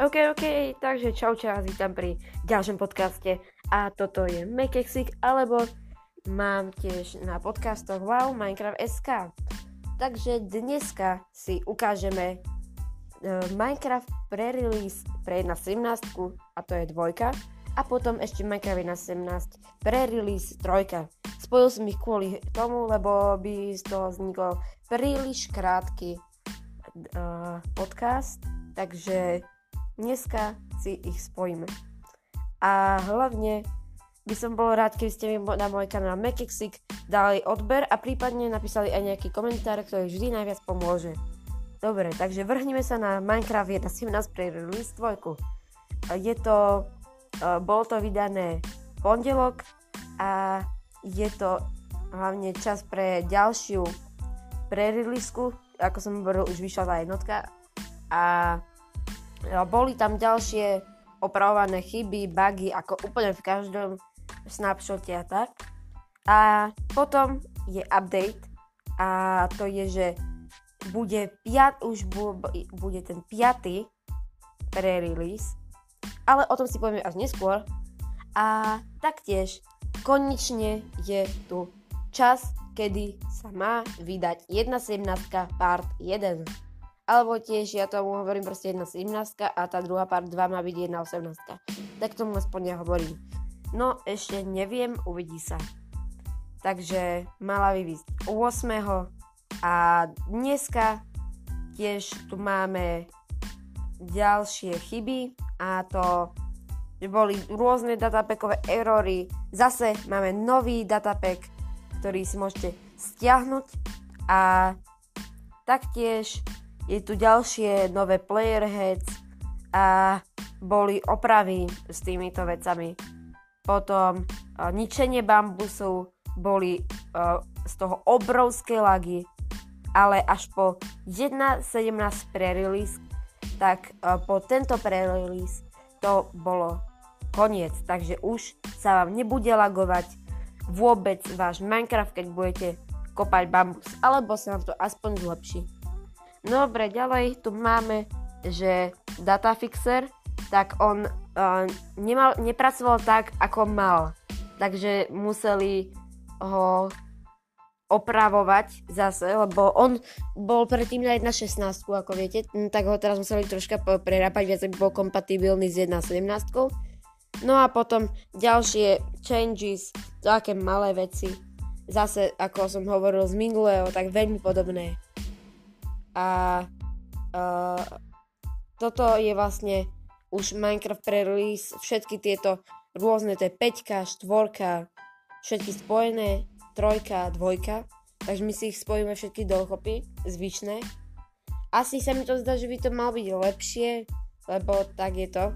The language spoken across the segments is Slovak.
OK, OK, takže čau, čau, vítam pri ďalšom podcaste a toto je Makexik, alebo mám tiež na podcastoch Wow Minecraft SK. Takže dneska si ukážeme uh, Minecraft pre-release pre 1.17 a to je dvojka a potom ešte Minecraft 1.17 pre-release trojka. Spojil som ich kvôli tomu, lebo by z toho vznikol príliš krátky uh, podcast, takže Dneska si ich spojíme. A hlavne by som bol rád, keby ste mi na môj kanál Mekexik dali odber a prípadne napísali aj nejaký komentár, ktorý vždy najviac pomôže. Dobre, takže vrhneme sa na Minecraft 1.17 pre release 2. Je to, e, bolo to vydané pondelok a je to hlavne čas pre ďalšiu pre ako som hovoril, už vyšla tá jednotka a boli tam ďalšie opravované chyby, bugy, ako úplne v každom snapshote a tak. A potom je update a to je, že bude piat, už bu, bude ten piatý pre-release, ale o tom si povieme až neskôr. A taktiež konečne je tu čas, kedy sa má vydať 1.17 part 1 alebo tiež ja tomu hovorím proste jedna 17 a tá druhá part 2 má byť jedna 18. Tak tomu aspoň ja hovorím. No ešte neviem, uvidí sa. Takže mala vyvísť 8. A dneska tiež tu máme ďalšie chyby a to boli rôzne datapackové erory. Zase máme nový datapack, ktorý si môžete stiahnuť a taktiež je tu ďalšie nové player heads a boli opravy s týmito vecami. Potom uh, ničenie bambusu, boli uh, z toho obrovské lagy, ale až po 1.17 pre-release, tak uh, po tento pre-release to bolo koniec. Takže už sa vám nebude lagovať vôbec váš Minecraft, keď budete kopať bambus, alebo sa vám to aspoň zlepší. Dobre, ďalej tu máme, že datafixer, tak on uh, nemal, nepracoval tak, ako mal. Takže museli ho opravovať zase, lebo on bol predtým na 1.16, ako viete, tak ho teraz museli troška prerápať, viac aby bol kompatibilný s 1.17. No a potom ďalšie changes, také malé veci, zase, ako som hovoril z minulého, tak veľmi podobné a uh, toto je vlastne už Minecraft pre-release, všetky tieto rôzne, to je 5, 4, všetky spojené, 3, 2, takže my si ich spojíme všetky dokopy, zvyšné. Asi sa mi to zdá, že by to malo byť lepšie, lebo tak je to.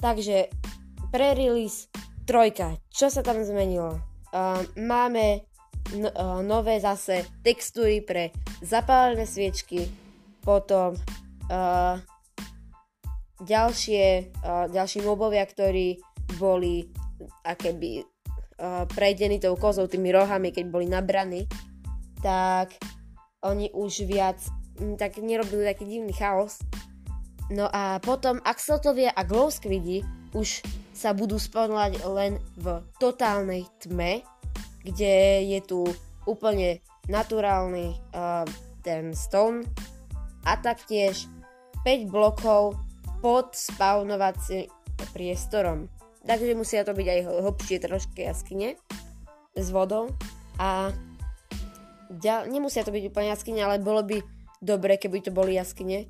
Takže pre-release 3, čo sa tam zmenilo? Uh, máme uh, nové zase textúry pre zapálené sviečky, potom uh, ďalšie, uh, ďalší mobovia, ktorí boli akéby uh, prejdení tou kozou, tými rohami, keď boli nabraní, tak oni už viac m, tak nerobili taký divný chaos. No a potom axeltovia a glow squidi už sa budú spawnovať len v totálnej tme, kde je tu úplne naturálny uh, ten stone a taktiež 5 blokov pod spawnovacím priestorom. Takže musia to byť aj hlbšie trošky jaskyne s vodou a ďal, nemusia to byť úplne jaskyne, ale bolo by dobre, keby to boli jaskyne.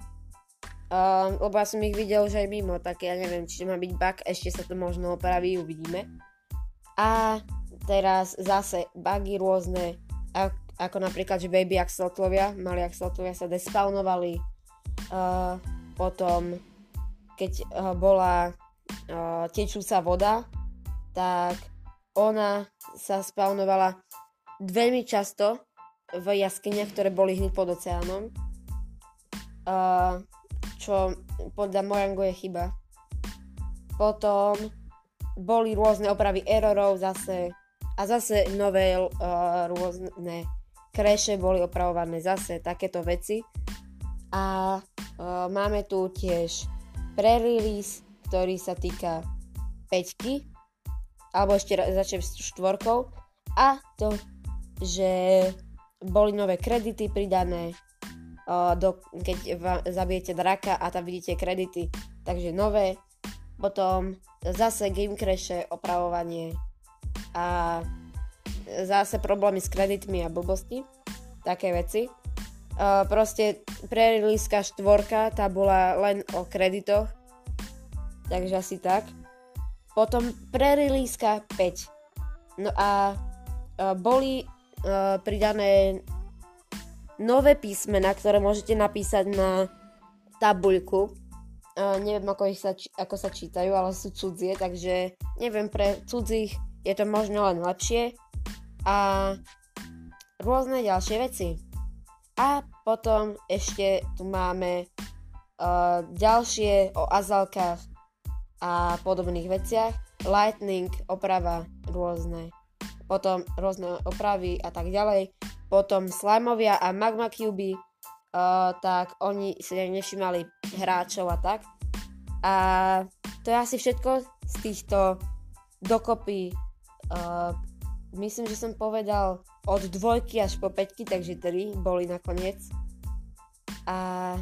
Uh, lebo ja som ich videl už aj mimo, tak ja neviem, či má byť bug, ešte sa to možno opraví, uvidíme. A teraz zase bugy rôzne, ako napríklad, že baby axolotlovia, mali axolotlovia sa despawnovali, uh, potom keď uh, bola uh, tečúca voda, tak ona sa spawnovala veľmi často v jaskyniach, ktoré boli hneď pod oceánom, uh, čo podľa Morango je chyba. Potom boli rôzne opravy errorov zase a zase nové uh, rôzne kreše boli opravované zase takéto veci. A uh, máme tu tiež pre-release, ktorý sa týka 5 alebo ešte začnem s štvorkou a to, že boli nové kredity pridané, do, keď va, zabijete draka a tam vidíte kredity, takže nové, potom zase game crashe, opravovanie a zase problémy s kreditmi a blbosti, také veci. Uh, proste preriliska štvorka, tá bola len o kreditoch, takže asi tak. Potom preriliska 5. No a uh, boli uh, pridané nové písmena, ktoré môžete napísať na tabuľku. Uh, neviem, ako, ich sa, ako sa čítajú, ale sú cudzie, takže neviem, pre cudzích je to možno len lepšie. A rôzne ďalšie veci. A potom ešte tu máme uh, ďalšie o azalkách a podobných veciach. Lightning, oprava rôzne. Potom rôzne opravy a tak ďalej. Potom slimovia a magma cuby, uh, tak oni si nevšimali hráčov a tak. A to je asi všetko z týchto dokopy uh, myslím, že som povedal od dvojky až po peťky, takže tri boli nakoniec. A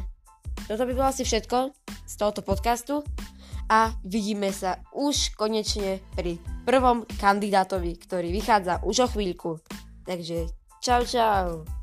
toto by bolo asi všetko z tohoto podcastu a vidíme sa už konečne pri prvom kandidátovi, ktorý vychádza už o chvíľku. Takže čau čau.